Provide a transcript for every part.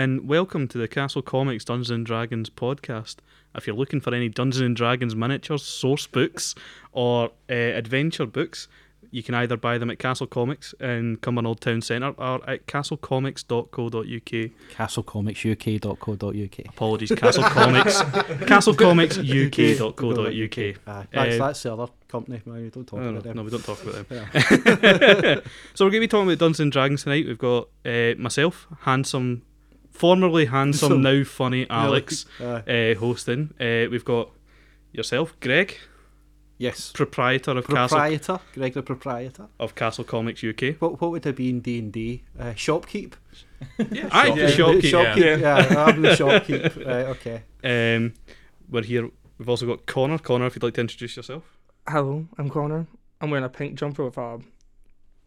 and welcome to the Castle Comics Dungeons and Dragons podcast. If you're looking for any Dungeons and Dragons miniatures, source books, or uh, adventure books, you can either buy them at Castle Comics in Cumbernauld Town Centre or at castlecomics.co.uk. castlecomicsuk.co.uk. Apologies, Castle Comics, castlecomicsuk.co.uk. Aye, that's, Uh, that's the other company. man, we don't talk No, no, about them. no, we don't talk about them. Yeah. so we're going to be talking about Dungeons and Dragons tonight. We've got uh, myself, handsome, formerly handsome, Handsome. now funny Alex, Aye. uh, hosting. Uh, we've got yourself, Greg, yes. proprietor of Castle Proprietor, Greg the proprietor. of Castle Comics UK. What what would it be in D and D? Uh, Shopkeep. Aye, Yeah, shopkeep. Shopkeep. Yeah, I'm the shopkeep. Right. Okay. Um, we're here. We've also got Connor. Connor, if you'd like to introduce yourself. Hello, I'm Connor. I'm wearing a pink jumper with a.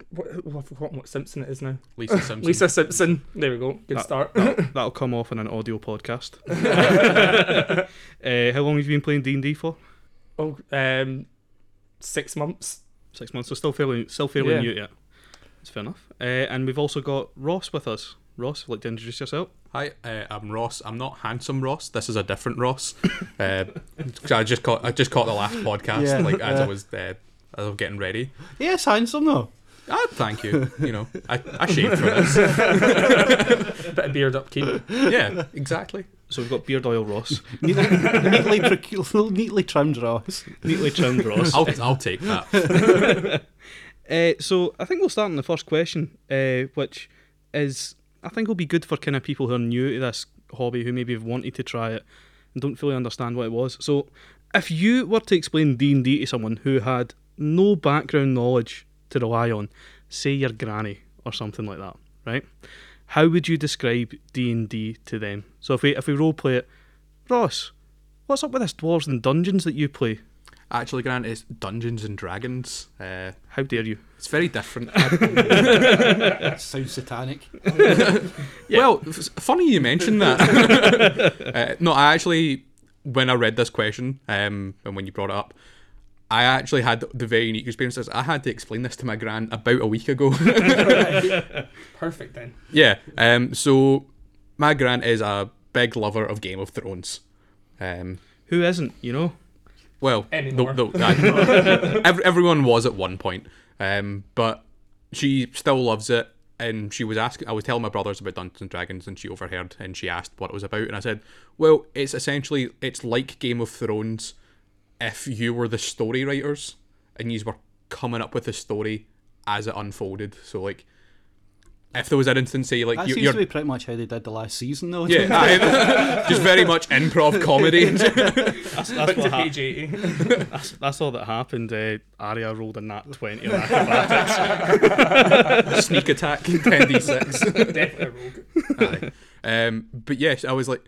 What, what, I've forgotten what Simpson it is now. Lisa Simpson. Lisa Simpson. There we go. Good That- start. That'll, that'll come off in an audio podcast. uh, how long have you been playing D and D for? oh, um, six months. Six months. So still fairly, still fairly Yeah. new yet. That's fair enough. Uh, and we've also got Ross with us. Ross, would you like to introduce yourself? Hi, uh, I'm Ross. I'm not handsome Ross. This is a different Ross. Uh, 'cause I just caught I just caught the last podcast Yeah, like as yeah. I was uh, as I was getting ready. Yes, handsome though. Ah, thank you. You know, I, I shaved for this. Bit of beard upkeep. Yeah, exactly. So we've got Beard Oil Ross, Neatly, neatly, neatly trimmed Ross. neatly trimmed Ross. I'll I'll take that. Uh, so I think we'll start on the first question, uh, which is I think will be good for kind of people who are new to this hobby, who maybe have wanted to try it and don't fully understand what it was. So if you were to explain D and D to someone who had no background knowledge to rely on, say your granny or something like that, right? How would you describe D and D to them? So if we if we role play it, Ross, what's up with this dwarves and dungeons that you play? Actually, Grant, it's Dungeons and Dragons. Uh, How dare you? it's very different. That sounds satanic. Well, f- funny you mentioned that. uh, no, I actually, when I read this question, um, and when you brought it up, I actually had the very unique experiences. I had to explain this to my gran about a week ago. Perfect then. yeah. Um. So my gran is a big lover of Game of Thrones. Um. Who isn't? You know. Well, Anymore. the- the- I- every, everyone was at one point, um, but she still loves it. And she was asking, I was telling my brothers about Dungeons and Dragons, and she overheard, and she asked what it was about, and I said, "Well, it's essentially it's like Game of Thrones, if you were the story writers and you were coming up with the story as it unfolded. So like, if there was an instance, say like That you, seems you're to be pretty much how they did the last season, though. yeah, aye. just very much improv comedy. That's, that's what to hap- That's, that's all that happened. Uh, Arya rolled a nat 20 on acrobatics. Sneak attack, ten d six. Definitely a rogue. Um, but yes, I was like,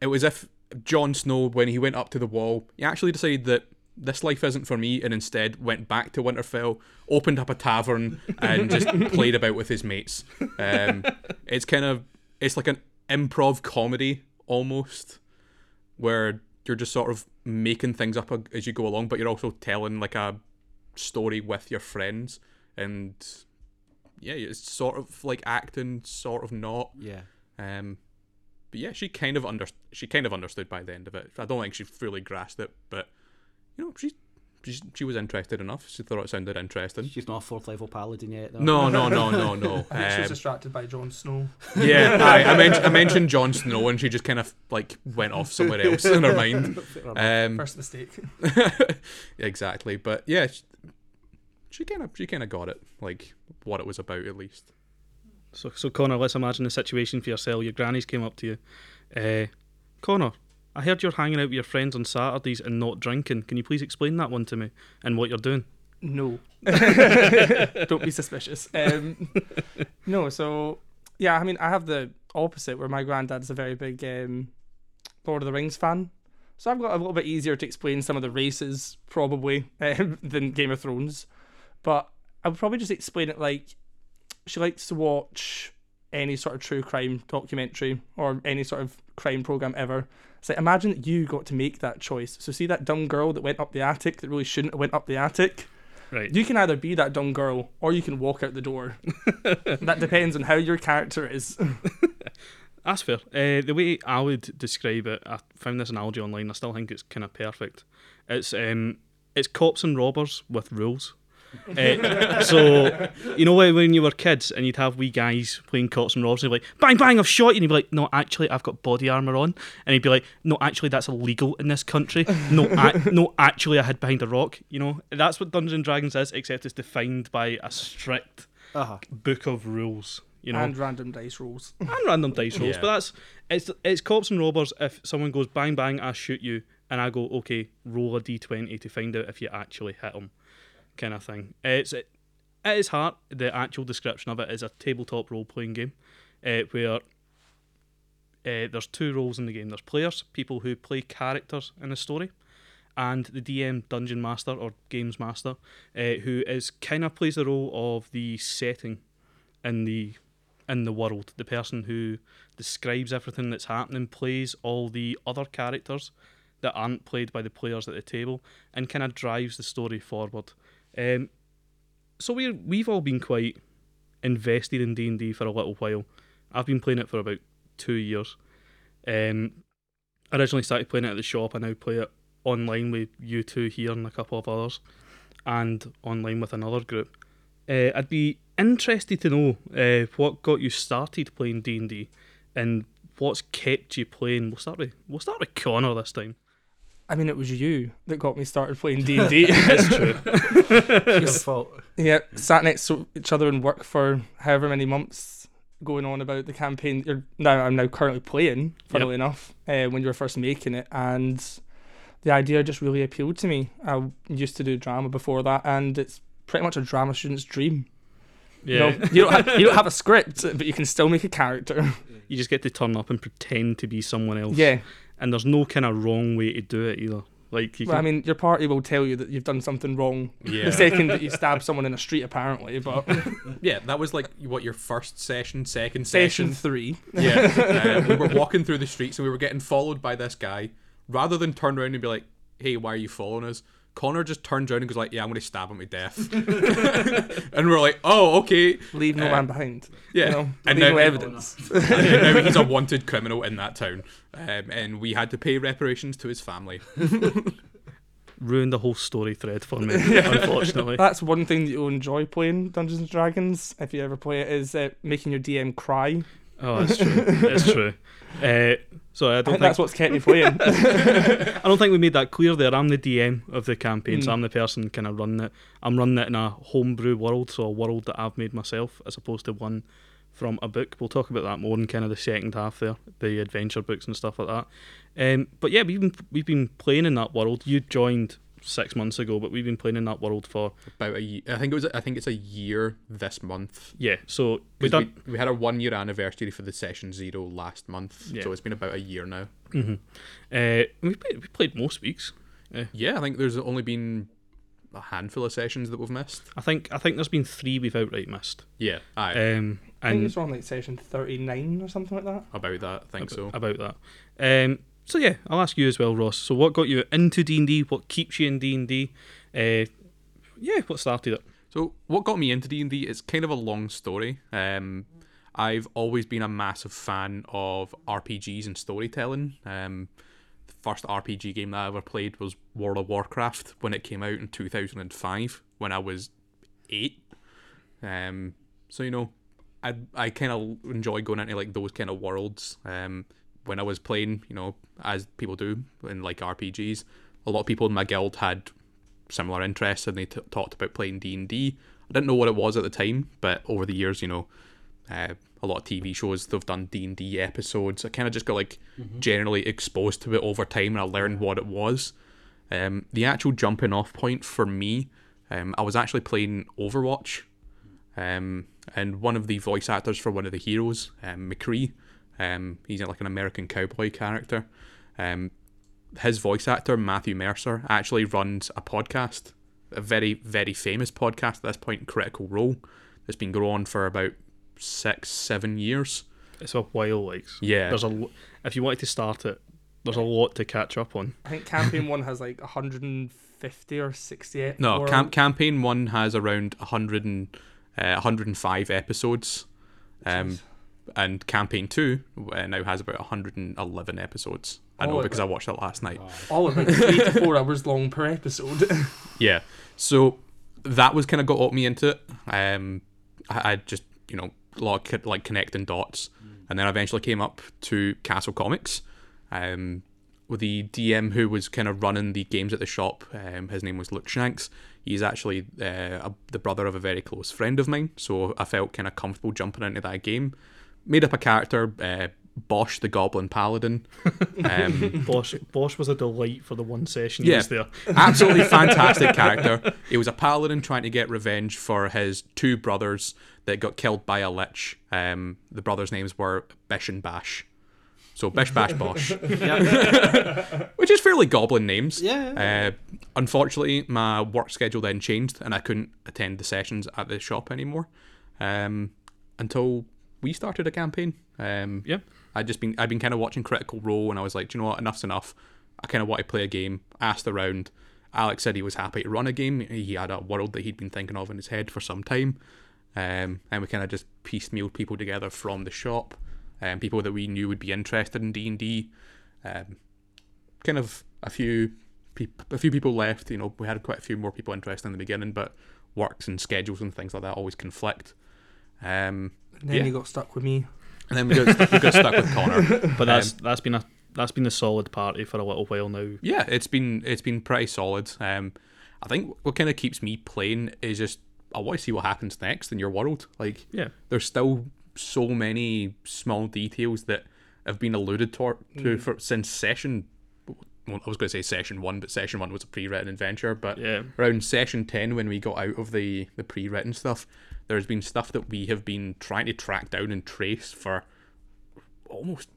it was if Jon Snow, when he went up to the wall, he actually decided that this life isn't for me, and instead went back to Winterfell, opened up a tavern, and just played about with his mates. Um, it's kind of, it's like an improv comedy almost, where you're just sort of making things up as you go along, but you're also telling like a story with your friends, and yeah, it's sort of like acting, sort of not. Yeah. Um, but yeah, she kind of under she kind of understood by the end of it. I don't think she fully grasped it, but you know, she she, she was interested enough. She thought it sounded interesting. She's not a fourth level paladin yet, though. No, no, no, no, no. I think she was Um, distracted by Jon Snow. yeah, I, I, mentioned I mentioned Jon Snow, and she just kind of like went off somewhere else in her mind. Um, First mistake. exactly, but yeah, she, she kind of she kind of got it, like what it was about at least. So, so, Connor, let's imagine the situation for yourself. Your grannies came up to you. Uh, Connor, I heard you're hanging out with your friends on Saturdays and not drinking. Can you please explain that one to me and what you're doing? No. Don't be suspicious. Um, no, so yeah, I mean, I have the opposite where my granddad's a very big um, Lord of the Rings fan. So I've got a little bit easier to explain some of the races probably um, than Game of Thrones. But I would probably just explain it like she likes to watch any sort of true crime documentary or any sort of crime program ever. It's like imagine that you got to make that choice. So see that dumb girl that went up the attic that really shouldn't have went up the attic. Right. You can either be that dumb girl or you can walk out the door. that depends on how your character is. That's fair. Uh, the way I would describe it, I found this analogy online. I still think it's kind of perfect. It's um, it's cops and robbers with rules. Uh, so you know when when you were kids and you'd have wee guys playing cops and robbers, and you'd be like, "Bang bang, I've shot you," and you'd be like, "No, actually, I've got body armor on," and he'd be like, "No, actually, that's illegal in this country. No, a- no, actually, I hid behind a rock." You know, that's what Dungeons and Dragons is, except it's defined by a strict Uh-huh. book of rules. You know, and random dice rolls. and random dice rolls. Yeah. But that's it's it's cops and robbers. If someone goes bang bang, I shoot you, and I go okay, roll a d twenty to find out if you actually hit them, kind of thing. It's it, at its heart, the actual description of it is a tabletop role playing game, uh, where uh, there's two roles in the game. There's players, people who play characters in a story, and the DM, dungeon master or games master, uh, who is kind of plays the role of the setting in the in the world. The person who describes everything that's happening, plays all the other characters that aren't played by the players at the table, and kind of drives the story forward. Um, so we we've all been quite invested in D and D for a little while. I've been playing it for about two years. Um, originally started playing it at the shop. I now play it online with you two here and a couple of others, and online with another group. Uh, I'd be interested to know uh, what got you started playing D and D, and what's kept you playing. We'll start with we'll start with Connor this time. I mean, it was you that got me started playing D and D. It's true. Your fault. Yeah, sat next to each other and work for however many months, going on about the campaign. You're now I'm now currently playing. Funnily enough, uh, when you were first making it, and the idea just really appealed to me. I used to do drama before that, and it's pretty much a drama student's dream. Yeah, You, know, you don't have you don't have a script, but you can still make a character. you just get to turn up and pretend to be someone else. yeah, and there's no kind of wrong way to do it either. Like you well, I mean, your party will tell you that you've done something wrong Yeah. the second that you stab someone in a street, apparently. But Yeah, that was like what your first session, second session session. three, Yeah, uh, we were walking through the streets and we were getting followed by this guy. Rather than turn around and be like, "Hey, why are you following us?" Connor just turns around and goes like, "Yeah, I'm going to stab him to death." and we're like, "Oh, okay." leave no Uh, man behind. Yeah, You know, and leave now, no evidence. and now he's a wanted criminal in that town, um, and we had to pay reparations to his family. ruined the whole story thread for me, unfortunately. That's one thing that you'll enjoy playing Dungeons and Dragons if you ever play it is uh, making your DM cry. Oh, that's true. That's true. Uh, sorry, I I don't think think that's what's kept me playing. I don't think we made that clear there. I'm the DM of the campaign, so Mm. I'm the person kind of running it. I'm running it in a homebrew world, so a world that I've made myself, as opposed to one from a book. We'll talk about that more in kind of the second half there, the adventure books and stuff like that. Um, but yeah, we've been we've been playing in that world. You joined six months ago, but we've been playing in that world for About a year, I think it was. I think it's a year this month. yeah. So we 'Cause done. we, we had our one year anniversary for the session zero last month, Yeah. so it's been about a year now. hmm Uh, we played, we played most weeks. Yeah, I think there's only been a handful of sessions that we've missed. I think I think there's been three we've outright missed. Yeah, aye, Um, I think and it's on like session 39 or something like that. about that. I think so. about that. Um, so yeah, I'll ask you as well, Ross. So what got you into D and D? What keeps you in D and D? Uh, Yeah, what started it? So what got me into D and D is kind of a long story. Um, I've always been a massive fan of RPGs and storytelling. Um, the first RPG game that I ever played was World of Warcraft when it came out in 2005 when I was eight. Um, so you know, I I kind of enjoy going into like those kind of worlds. Um, when I was playing, you know, as people do in like RPGs, a lot of people in my guild had similar interests and they t- talked about playing D&D. I didn't know what it was at the time, but over the years, you know, uh, a lot of TV shows they've done D&D episodes. I kind of just got like generally exposed to it over time and I learned what it was. Um, the actual jumping off point for me, um, I was actually playing Overwatch um, and one of the voice actors for one of the heroes, um, McCree, um, he's like an American cowboy character. Um, his voice actor Matthew Mercer actually runs a podcast, a very very famous podcast at this point, Critical Role, that's been going on for about six seven years. It's a while, like. Yeah, There's a lo- if you wanted to start it, there's a lot to catch up on. I think campaign one has like 150 or 68. no or- cam- campaign one has around 100 and, uh, 105 episodes. Um, and campaign two uh, now has about 111 episodes. I know Oh, because I watched it last night. All of like three to four hours long per episode. Yeah. So that was kind of got me into it. Um, I, I just you know like like connecting dots, and then I eventually came up to Castle Comics. Um, with the DM who was kind of running the games at the shop. Um, his name was Luke Shanks. He's actually uh, a, the brother of a very close friend of mine, so I felt kind of comfortable jumping into that game. Made up a character, uh, Bosch the Goblin Paladin. Um, Bosch, Bosch was a delight for the one session Yeah. he was there. absolutely fantastic character. He was a paladin trying to get revenge for his two brothers that got killed by a lich. Um, the brothers' names were Bish and Bash. So Bish Bash Bosh, which is fairly goblin names. Yeah. Uh, unfortunately, my work schedule then changed, and I couldn't attend the sessions at the shop anymore um, until we started a campaign. Um, Yeah. I just been I've been kind of watching Critical Role, and I was like, Do you know what, enough's enough. I kind of want to play a game. Asked around. Alex said he was happy to run a game. He had a world that he'd been thinking of in his head for some time, um, and we kind of just piecemealed people together from the shop, um, people that we knew would be interested in D and D. Um, kind of a few peop- a few people left. You know, we had quite a few more people interested in the beginning, but works and schedules and things like that always conflict. Um, then Yeah. you got stuck with me. and then we got, we got stuck with Connor. But that's that's been a that's been a solid party for a little while now. Yeah, it's been it's been pretty solid. Um, I think what kind of keeps me playing is just I want to see what happens next in your world. Like, Yeah. there's still so many small details that have been alluded to, to for since session. Well, I was going to say session one, but session one was a pre-written adventure. But Yeah. around session 10 when we got out of the, the pre-written stuff there's been stuff that we have been trying to track down and trace for almost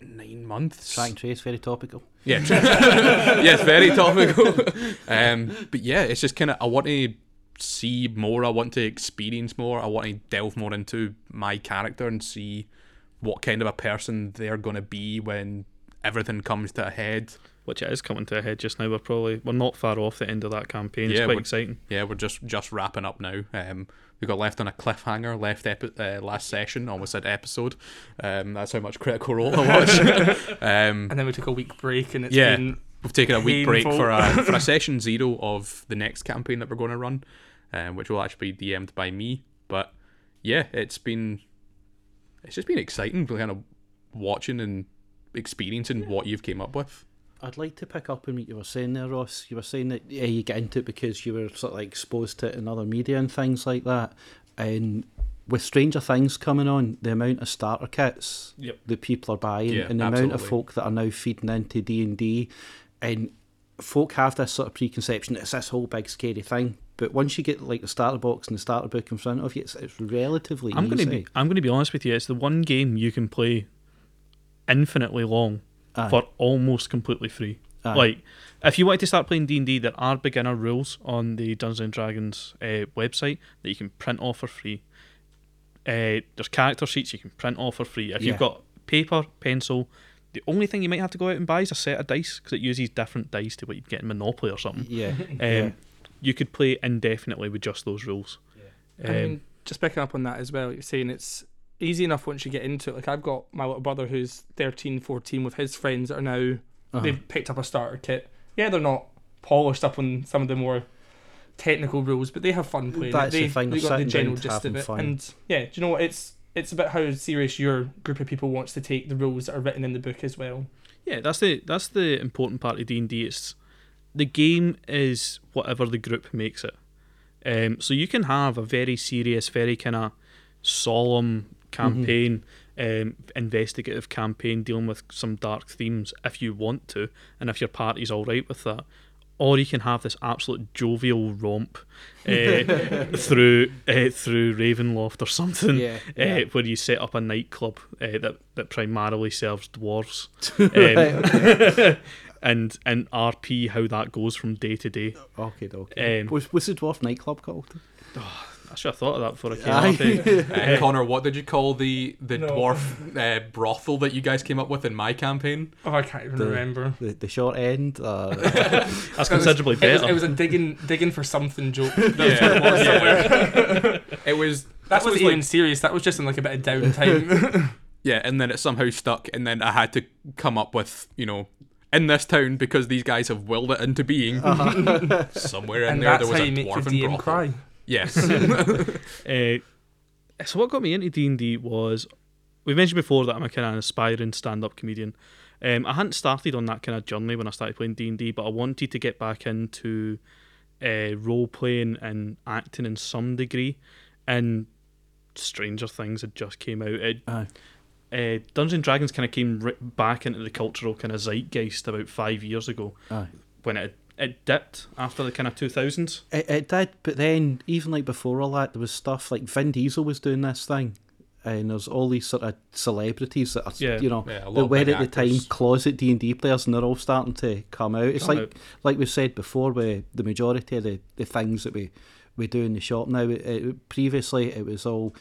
nine months. Track and trace, very topical. yeah. Yes very topical. Um, but yeah it's just kind of i want to see more i want to experience more i want to delve more into my character and see what kind of a person they're going to be when everything comes to a head Which it is coming to a head just now. We're probably we're not far off the end of that campaign. It's Yeah, quite exciting. yeah, we're just just wrapping up now. Um, we got left on a cliffhanger left epi- uh, last session, almost said episode. Um, that's how much Critical Role I watch. um, And then we took a week break, and it's Yeah. been we've taken a week break for a for a session zero of the next campaign that we're going to run, um, which will actually be DM'd by me. But yeah, it's been it's just been exciting, kind of watching and experiencing what you've came up with. I'd like to pick up on what you were saying there, Ross. You were saying that yeah, you get into it because you were sort of like exposed to it in other media and things like that. And with Stranger Things coming on, the amount of starter kits Yep. that people are buying Yeah, and the amount of folk that are now feeding into D and D, and folk have this sort of preconception that it's this whole big scary thing. But once you get like the starter box and the starter book in front of you, it's, it's relatively I'm easy. gonna be I'm gonna be honest with you. It's the one game you can play infinitely long Aye. for almost completely free. Aye. Like, if you wanted to start playing D and D, there are beginner rules on the Dungeons and Dragons uh, website that you can print off for free. Uh, there's character sheets you can print off for free. If Yeah. you've got paper, pencil, the only thing you might have to go out and buy is a set of dice because it uses different dice to what you get in Monopoly or something. yeah, Um, yeah. You could play indefinitely with just those rules. I Um, mean, just picking up on that as well, you're saying it's easy enough once you get into it. Like, I've got my little brother who's 13, 14 with his friends that are now, Uh-huh. they've picked up a starter kit. Yeah, they're not polished up on some of the more technical rules, but they have fun playing That's it. the They, thing, they got the general gist of it. fun. And yeah, do you know what? It's it's about how serious your group of people wants to take the rules that are written in the book as well. Yeah, that's the that's the important part of D and D. It's the game is whatever the group makes it. Um, so you can have a very serious, very kind of solemn campaign, um, investigative campaign dealing with some dark themes if you want to, and if your party's all right with that. Or you can have this absolute jovial romp uh, through uh, through Ravenloft or something Yeah, uh, where you set up a nightclub uh, that that primarily serves dwarves, um, and and RP how that goes from day to day. Okay, okay. Um, what's, what's the dwarf nightclub called? I should have thought of that before I came up. eh? Uh, Connor, what did you call the the No. dwarf uh, brothel that you guys came up with in my campaign? Oh, I can't even The- remember. The, the short end? Uh, That's considerably It was, better. it was a digging digging for something joke. Yeah, what it was somewhere. It was That was wasn't like- even serious. That was just in like a bit of downtime. Yeah, and then it somehow stuck, and then I had to come up with, you know, in this town because these guys have willed it into being. Somewhere in and there, that's there was how a you make your dwarven DM brothel. cry. Yes. Uh, so what got me into D and D was we mentioned before that I'm a kind of aspiring stand-up comedian. Um, I hadn't started on that kind of journey when I started playing D and D, but I wanted to get back into uh, role playing and acting in some degree. And Stranger Things had just came out. It, Aye. uh, Dungeons and Dragons kind of came ri back into the cultural kind of zeitgeist about five years ago Aye. when it it dipped after the kind of two thousands. It, it did, but then even like before all that, there was stuff like Vin Diesel was doing this thing, and there's all these sort of celebrities that are, Yeah. you know, Yeah, a that were big at the time closet D and D players, and they're all starting to come out. It's Come like out. like we said before, with the majority of the, the things that we we do in the shop now. It, it, previously, it was all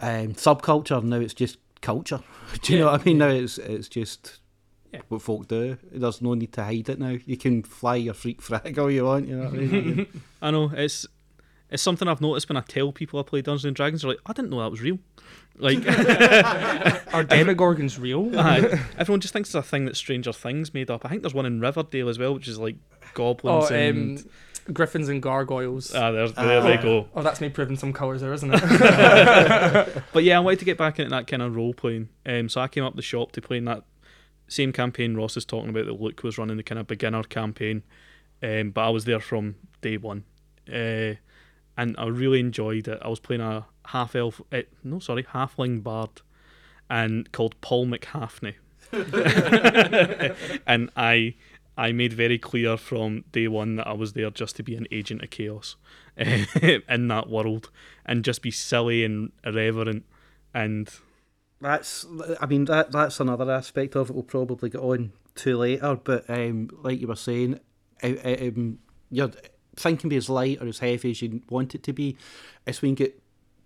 um, subculture. Now it's just culture. Do you know what I mean? Now it's it's just. Yeah. What folk do, there's no need to hide it now. You can fly your freak frag all you want. You know what I mean? I know it's it's something I've noticed when I tell people I play Dungeons and Dragons. They're like, I didn't know that was real. Like, Are Demogorgons real? aye, everyone just thinks it's a thing that Stranger Things made up. I think there's one in Riverdale as well, which is like goblins Oh, and. um, Gryphons and Gargoyles. Ah, there's, there Ah. they go. oh, that's me proving some colours there, isn't it? But yeah, I wanted to get back into that kind of role playing. Um, so I came up the shop to play in that same campaign Ross is talking about that Luke was running the kind of beginner campaign. Um, but I was there from day one. Uh, and I really enjoyed it. I was playing a half elf, uh, no, sorry, halfling bard, and called Paul McHaffney. and I, I made very clear from day one that I was there just to be an agent of chaos in that world, and just be silly and irreverent, and That's, I mean, that that's another aspect of it. We'll probably get on to later. But um, like you were saying, uh, uh, um, your thing can be as light or as heavy as you want it to be. It's when you get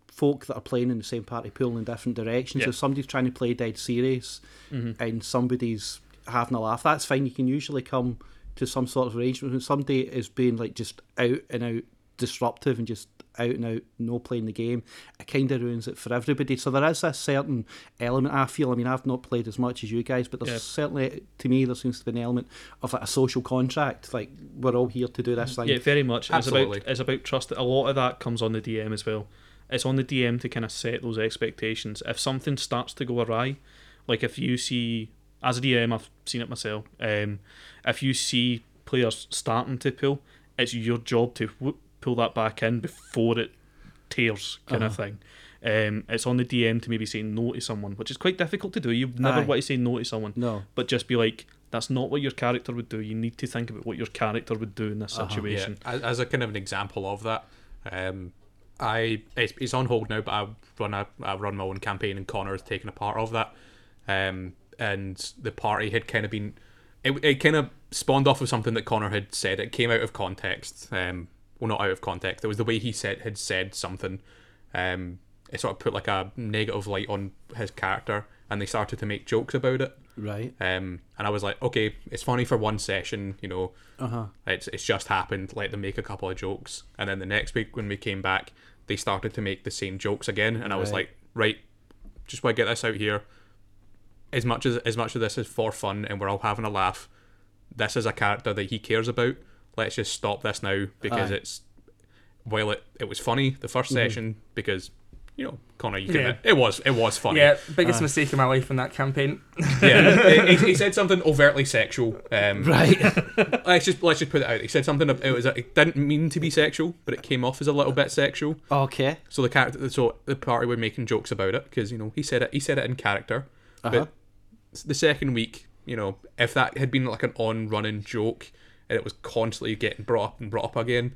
folk that are playing in the same party pulling in different directions. Yeah. If somebody's trying to play dead serious Mhm. and somebody's having a laugh, that's fine. You can usually come to some sort of arrangement when somebody is being like just out and out disruptive and just out and out no playing the game it kind of ruins it for everybody so there is a certain element i feel i mean i've not played as much as you guys but there's Yeah. certainly to me there seems to be an element of like a social contract like we're all here to do this thing Yeah, very much. It's Absolutely. about it's about trust. A lot of that comes on the DM as well. It's on the DM to kind of set those expectations. If something starts to go awry, like if you see as a DM, I've seen it myself. Um, if you see players starting to pull, it's your job to whoop, pull that back in before it tears, kind of thing. Um, it's on the DM to maybe say no to someone, which is quite difficult to do. You never Aye. want to say no to someone, no but just be like, that's not what your character would do. You need to think about what your character would do in this Uh-huh. situation. Yeah, as, as a kind of an example of that, um, I it's, it's on hold now, but I run a I run my own campaign, and Connor has taken a part of that. Um, and the party had kind of been, it, it kind of spawned off of something that Connor had said. It came out of context. Um, well, not out of context. It was the way he said had said something. Um, it sort of put like a negative light on his character, and they started to make jokes about it. right Um, and I was like, okay, it's funny for one session, you know, uh-huh it's it's just happened. Let them make a couple of jokes, and then the next week when we came back, they started to make the same jokes again, and I was Right. like, right, just want to get this out here. As much as as much of this is for fun, and we're all having a laugh, this is a character that he cares about. Let's just stop this now because Aye. it's while it it was funny the 1st session because you know Connor, you can Yeah. it was it was funny. yeah, biggest mistake of my life in that campaign. yeah. he, he said something overtly sexual. Um, right let's just let's just put it out. He said something. It was it didn't mean to be sexual, but it came off as a little bit sexual. okay So the character, so the party were making jokes about it because you know he said it. He said it in character. Uh-huh. But the second week, you know, if that had been like an on-running joke and it was constantly getting brought up and brought up again,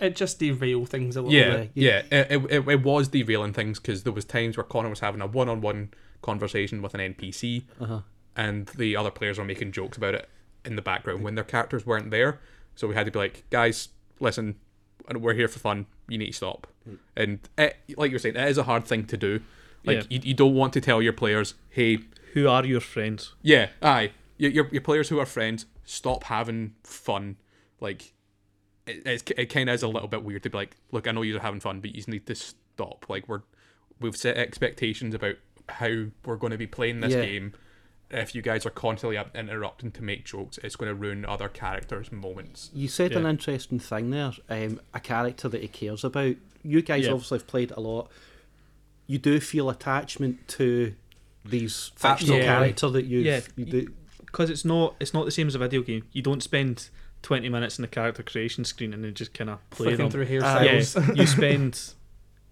It just derailed things a little yeah, bit. yeah, it, it, it, it was derailing things because there was times where Connor was having a one-on-one conversation with an NPC, uh-huh and the other players were making jokes about it in the background when their characters weren't there. So we had to be like, guys, listen, we're here for fun. You need to stop. And it, like you're saying, it is a hard thing to do. Like Yeah. you, you don't want to tell your players, hey, Who are your friends? yeah, aye, your your, your players who are friends, stop having fun. Like it, it's, it kind of is a little bit weird to be like, look, I know you're having fun, but you just need to stop. Like we're we've set expectations about how we're going to be playing this Yeah. game. If you guys are constantly interrupting to make jokes, it's going to ruin other characters' moments. You said an interesting thing there. Um, a character that he cares about. You guys Yeah. obviously have played a lot. You do feel attachment to these fictional Absolutely. character that you Yeah. you do. Because it's not it's not the same as a video game. You don't spend twenty minutes in the character creation screen and then just kind of play Flicking them. through Uh, hairstyles. yeah, you spend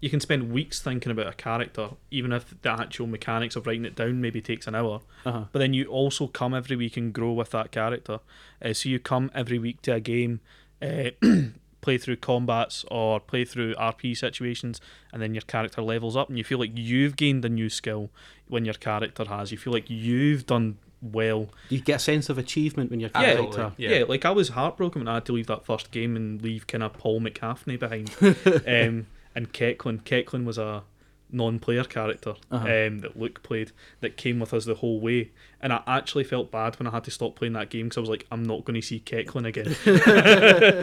you can spend weeks thinking about a character, even if the actual mechanics of writing it down maybe takes an hour. Uh-huh. But then you also come every week and grow with that character. Uh, so you come every week to a game, uh, play through combats or play through RP situations, and then your character levels up, and you feel like you've gained a new skill when your character has. You feel like you've done well. You get a sense of achievement when your Yeah, character. Yeah. like I was heartbroken when I had to leave that first game and leave kind of Paul McCaffney behind. um, and Keklin, Keklin was a non-player character Uh-huh. um, that Luke played that came with us the whole way, and I actually felt bad when I had to stop playing that game because I was like, I'm not going to see Keklin again.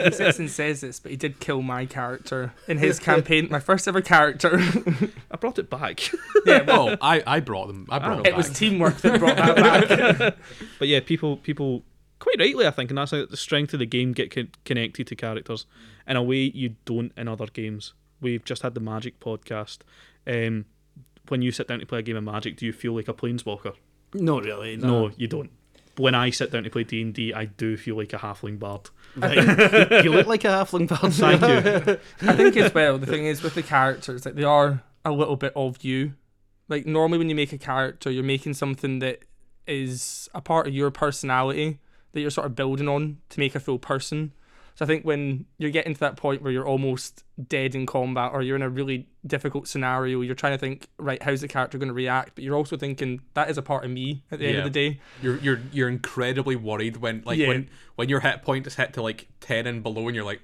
he sits and says this, but he did kill my character in his campaign, my first ever character. I brought it back, yeah, well, Oh, I, I brought them. I brought Oh. them it back. was teamwork that brought that back. but yeah, people people quite rightly I think, and that's like the strength of the game get con- connected to characters in a way you don't in other games. We've just had the Magic podcast. Um, when you sit down to play a game of Magic, do you feel like a planeswalker? No, really. No, you don't. When I sit down to play D and D, I do feel like a halfling bard. Right. you look like a halfling bard. Thank you. I think as well, the thing is with the characters, like they are a little bit of you. Like normally when you make a character, you're making something that is a part of your personality that you're sort of building on to make a full person. So I think when you're getting to that point where you're almost dead in combat or you're in a really difficult scenario, you're trying to think, right, how's the character going to react? But you're also thinking that is a part of me at the end of the day. You're you're you're incredibly worried when like Yeah. when when your hit point is hit to like ten and below, and you're like,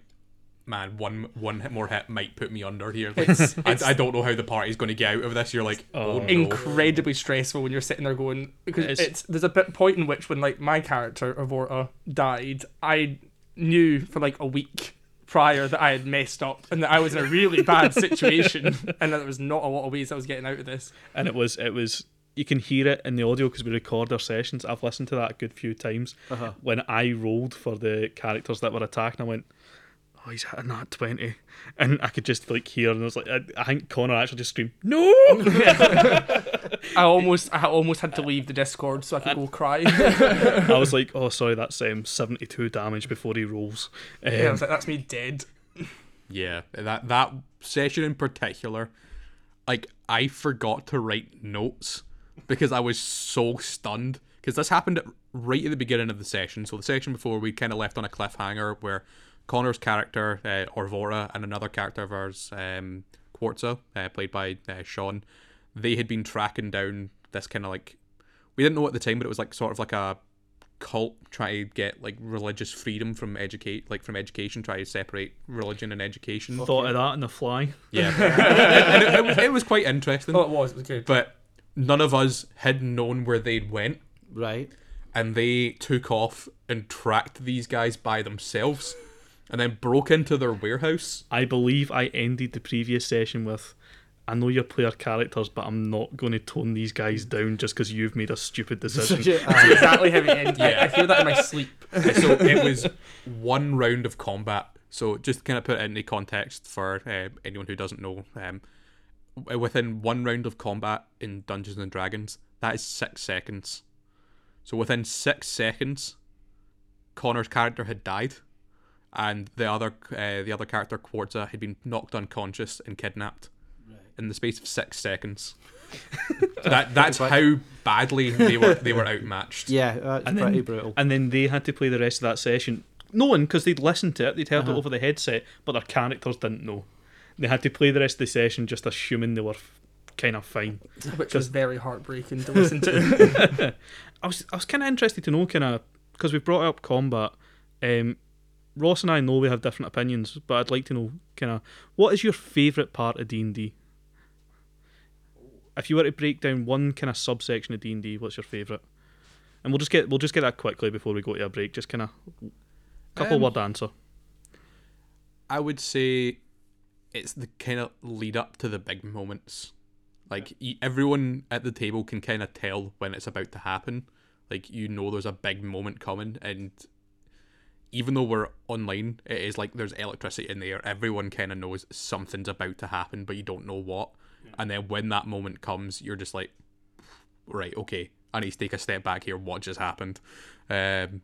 man, one one hit more hit might put me under here. Like, It's, I, it's I don't know how the party's going to get out of this. You're like, oh, Oh. no. incredibly stressful when you're sitting there going because It's- it's, there's a bit point in which when like my character Avorta died, I knew for like a week prior that I had messed up and that I was in a really bad situation and that there was not a lot of ways I was getting out of this. and it was it was you can hear it in the audio because we record our sessions. I've listened to that a good few times. Uh-huh. When I rolled for the characters that were attacking, I went, "Oh, he's hitting that 20. and I could just like hear, and I was like, I, I think Connor actually just screamed, "No!" I almost I almost had to leave the Discord so I could go cry. I was like, "Oh, sorry, that's um, 72 damage before he rolls." Um, yeah, I was like, that's me dead. Yeah, that that session in particular, like I forgot to write notes because I was so stunned because this happened at, right at the beginning of the session. So the session before we kind of left on a cliffhanger where Connor's character uh, Orvora and another character of ours, um, Quartza, uh, played by uh, Sean, they had been tracking down this kind of like we didn't know at the time, but it was like sort of like a cult try to get like religious freedom from educate like from education try to separate religion and education Thought of that on the fly. yeah and it, it, was, it was quite interesting Oh, it was. It was good. but none of us had known where they'd went Right. and they took off and tracked these guys by themselves and then broke into their warehouse I believe I ended the previous session with, I know your player characters, but I'm not going to tone these guys down just because you've made a stupid decision. That's exactly how it ended. I, I hear that in my sleep. so it was one round of combat. So just to kind of put it into context for uh, anyone who doesn't know, um, within one round of combat in Dungeons and Dragons, that is six seconds. So within six seconds, Connor's character had died, and the other uh, the other character Quartza had been knocked unconscious and kidnapped in the space of six seconds. That that's how badly they were they were outmatched. Yeah, that's And pretty then- brutal. And then they had to play the rest of that session, knowing because they'd listened to it, they'd heard Uh-huh. it over the headset, but their characters didn't know. They had to play the rest of the session just assuming they were kind of fine. Which was very heartbreaking to listen to. I was I was kind of interested to know kind of because we've brought up combat. Um, Ross and I know we have different opinions, but I'd like to know kind of what is your favourite part of D and D. If you were to break down one kind of subsection of D and D, what's your favourite? And we'll just get we'll just get that quickly before we go to a break. Just kind of couple Um, word answer. I would say it's the kind of lead up to the big moments. Like everyone at the table can kind of tell when it's about to happen. Like you know, there's a big moment coming, and even though we're online, it is like there's electricity in the air. Everyone kind of knows something's about to happen, but you don't know what. And then when that moment comes, you're just like, right, okay, I need to take a step back here. What just happened? Um,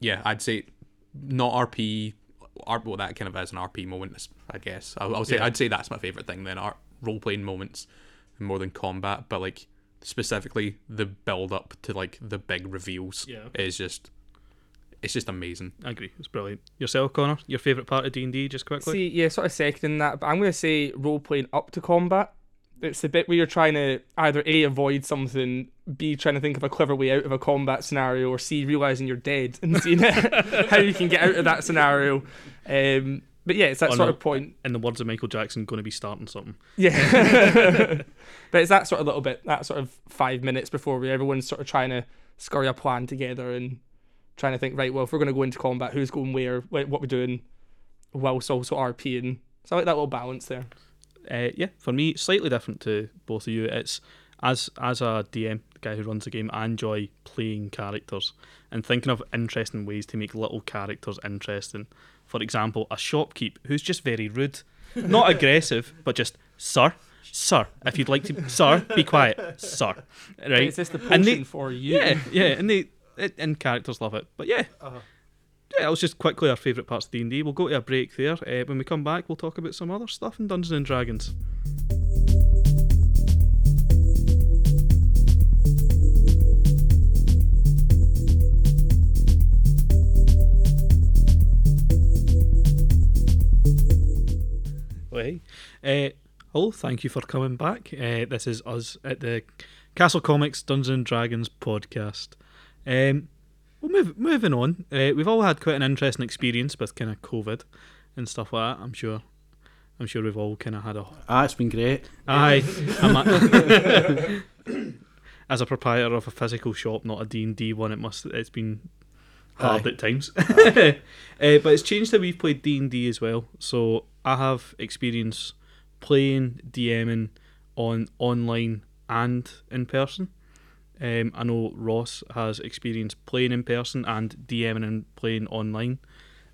yeah, I'd say not RP. R, well, that kind of is an RP moment, I guess. I'll, I'll say Yeah. I'd say that's my favorite thing. Then art role playing moments more than combat, but like specifically the build up to like the big reveals Yeah. is just it's just amazing. I agree. It's brilliant. Yourself, Connor. Your favourite part of D and D, just quickly. See, yeah, sort of seconding that, but I'm going to say role playing up to combat. It's the bit where you're trying to either A, avoid something, B, trying to think of a clever way out of a combat scenario, or C, realizing you're dead and seeing how you can get out of that scenario. Um, but yeah, it's that Oh, sort no. of point. In the words of Michael Jackson, going to be starting something. Yeah. but it's that sort of little bit, that sort of five minutes before where everyone's sort of trying to scurry a plan together and trying to think, right, well, if we're going to go into combat, who's going where, what we're doing, whilst also RPing. So I like that little balance there. Uh, yeah, for me, slightly different to both of you. It's as as a DM, the guy who runs the game, I enjoy playing characters and thinking of interesting ways to make little characters interesting. For example, a shopkeep who's just very rude, not aggressive, but just sir, sir. If you'd like to, sir, be quiet, sir. Right? Is this the And they- potion for you? Yeah, yeah, and they it, and characters love it. But yeah, yeah, that was just quickly our favourite parts of D and D. We'll go to a break there. Uh, when we come back, we'll talk about some other stuff in Dungeons and Dragons. Well, hey. Uh, hello, thank you for coming back. Uh, this is us at the Castle Comics Dungeons and Dragons podcast. Um, well, move, moving on. Uh, we've all had quite an interesting experience with kind of COVID and stuff like that. I'm sure. I'm sure we've all kind of had a. Ah, it's been great. Aye, a- as a proprietor of a physical shop, not a D and D one, it must. It's been hard Aye. at times. uh, but it's changed that we've played D and D as well. So I have experience playing DMing on online and in person. Um, I know Ross has experience playing in person and DMing and playing online,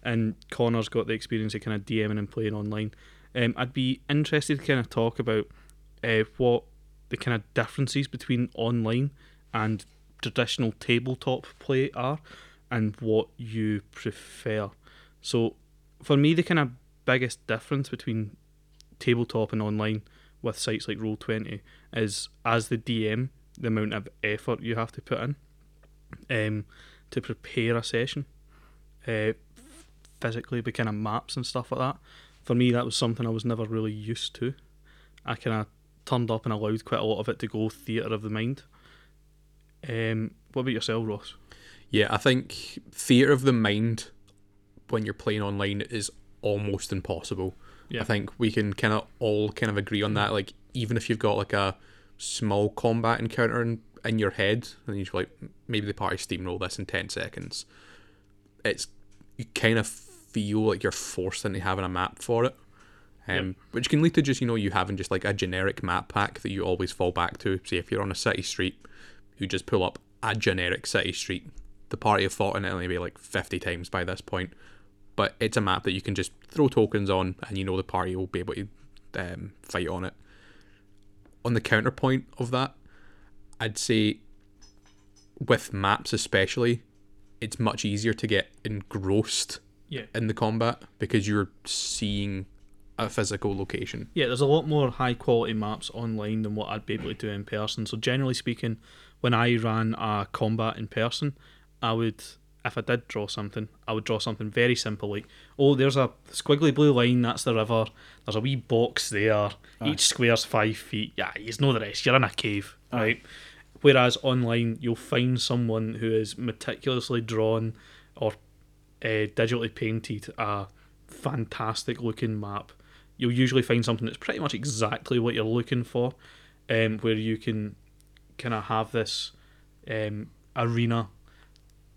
and Connor's got the experience of kind of DMing and playing online. Um, I'd be interested to kind of talk about uh, what the kind of differences between online and traditional tabletop play are, and what you prefer. So, for me, the kind of biggest difference between tabletop and online with sites like Roll20 is as the DM, the amount of effort you have to put in um, to prepare a session uh, physically, with kind of maps and stuff like that. For me, that was something I was never really used to. I kind of turned up and allowed quite a lot of it to go theatre of the mind. Um, what about yourself, Ross? Yeah, I think theatre of the mind when you're playing online is almost impossible. Yeah. I think we can kind of all kind of agree on that. Like, even if you've got like a small combat encounter in, in your head, and you're like, maybe the party steamroll this in 10 seconds, it's you kind of feel like you're forced into having a map for it. Um, Which can lead to just, you know, you having just like a generic map pack that you always fall back to. Say, if you're on a city street, you just pull up a generic city street. The party have fought in it maybe like 50 times by this point, but it's a map that you can just throw tokens on and you know the party will be able to um, fight on it. On the counterpoint of that, I'd say with maps especially, it's much easier to get engrossed Yeah. in the combat because you're seeing a physical location. Yeah, there's a lot more high quality maps online than what I'd be able to do in person. So generally speaking, when I ran a combat in person, I would if I did draw something, I would draw something very simple like, oh, there's a squiggly blue line, that's the river. There's a wee box there. Each square's five feet. Yeah, you know the rest. You're in a cave, right? Whereas online, you'll find someone who is meticulously drawn or uh, digitally painted a fantastic looking map. You'll usually find something that's pretty much exactly what you're looking for, um, where you can kind of have this um, arena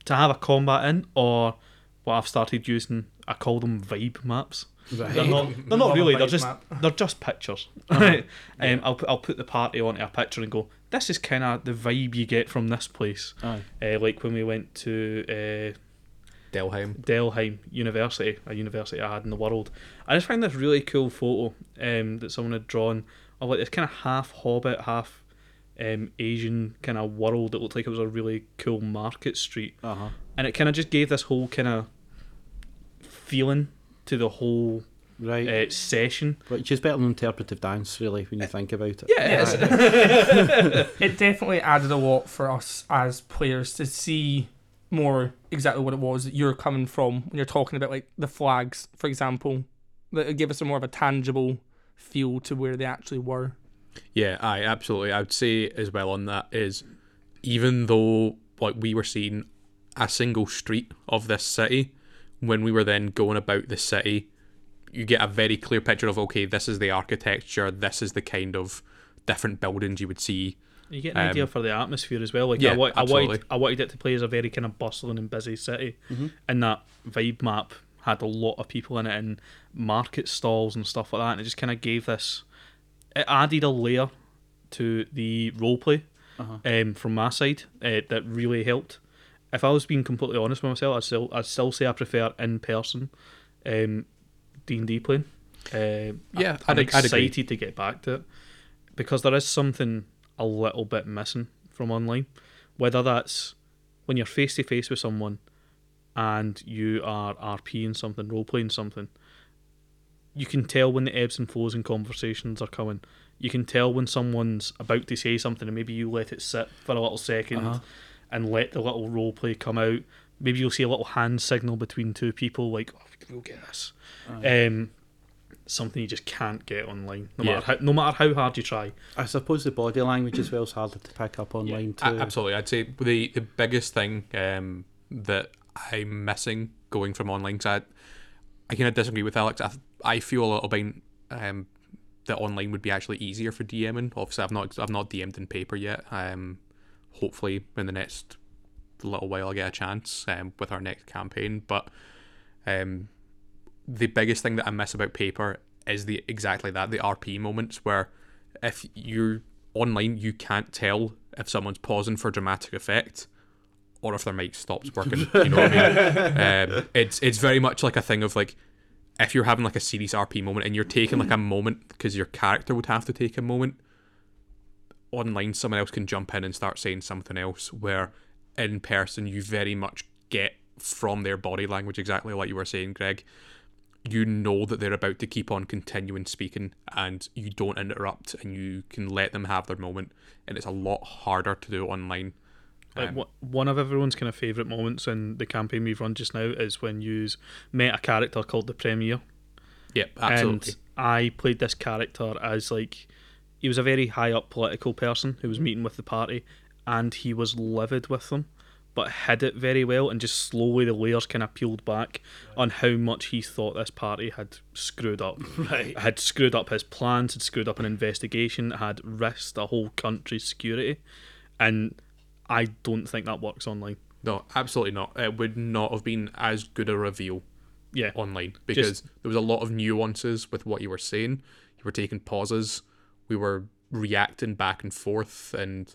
to have a combat in, or what I've started using, I call them vibe maps. They're not. They're not really. They're just. map. They're just pictures. Right. Um, I'll put. I'll put the party onto a picture and go. This is kind of the vibe you get from this place. Aye. Uh, like when we went to uh, Delheim. Delheim University, a university I had in the world. I just find this really cool photo um, that someone had drawn of like this kind of half Hobbit, half um, Asian kind of world that looked like it was a really cool market street, Uh huh. and it kind of just gave this whole kind of feeling to the whole Right. uh, session. Which is better than interpretive dance, really, when you think about it. Yeah, Yes. it definitely added a lot for us as players to see more exactly what it was that you're coming from when you're talking about like the flags, for example. That gave us a more of a tangible feel to where they actually were. Yeah, I absolutely. I would say as well on that is even though like we were seeing a single street of this city, when we were then going about the city, you get a very clear picture of okay, this is the architecture, this is the kind of different buildings you would see. you get an idea Um, for the atmosphere as well. Like yeah, I, wa- I absolutely. wanted, I wanted it to play as a very kind of bustling and busy city, Mhm. and that vibe map had a lot of people in it and market stalls and stuff like that, and it just kind of gave this. It added a layer to the roleplay Uh-huh. um, from my side uh, that really helped. If I was being completely honest with myself, I still I still say I prefer in person um, D and D playing. Uh, Yeah, I'd agree. excited to get back to it because there is something a little bit missing from online. Whether that's when you're face to face with someone and you are RPing something, role playing something, you can tell when the ebbs and flows in conversations are coming. You can tell when someone's about to say something and maybe you let it sit for a little 2nd Uh-huh. and let the little role play come out. Maybe you'll see a little hand signal between two people, like, oh, we'll get this. Um, something you just can't get online, no Yeah. matter how, no matter how hard you try. I suppose the body language as well is harder to pick up online too. A- absolutely, I'd say the the biggest thing um, that I'm missing going from online. 'cause I kind of disagree with Alex. I, I feel a little bit um, that online would be actually easier for DMing. Obviously, I've not I've not DM'd in paper yet. Um, hopefully, in the next little while, I'll get a chance um, with our next campaign. But um, the biggest thing that I miss about paper is the exactly that the RP moments where if you're online, you can't tell if someone's pausing for dramatic effect or if their mic stops working. You know what I mean? Um, it's it's very much like a thing of like if you're having like a serious RP moment and you're taking like a moment because your character would have to take a moment. Online, someone else can jump in and start saying something else. Where in person, you very much get from their body language exactly like you were saying, Greg. You know that they're about to keep on continuing speaking, and you don't interrupt, and you can let them have their moment. And it's a lot harder to do online. Like Um, wha- one of everyone's kind of favourite moments in the campaign we've run just now is when you met a character called the Premier. Yep, absolutely. And I played this character as like he was a very high up political person who was meeting with the party, and he was livid with them, but hid it very well, and just slowly the layers kind of peeled back on how much he thought this party had screwed up. right. Had screwed up his plans, had screwed up an investigation, had risked a whole country's security, and I don't think that works online. No, absolutely not. It would not have been as good a reveal Yeah, online because there was a lot of nuances with what you were saying. You were taking pauses. We were reacting back and forth and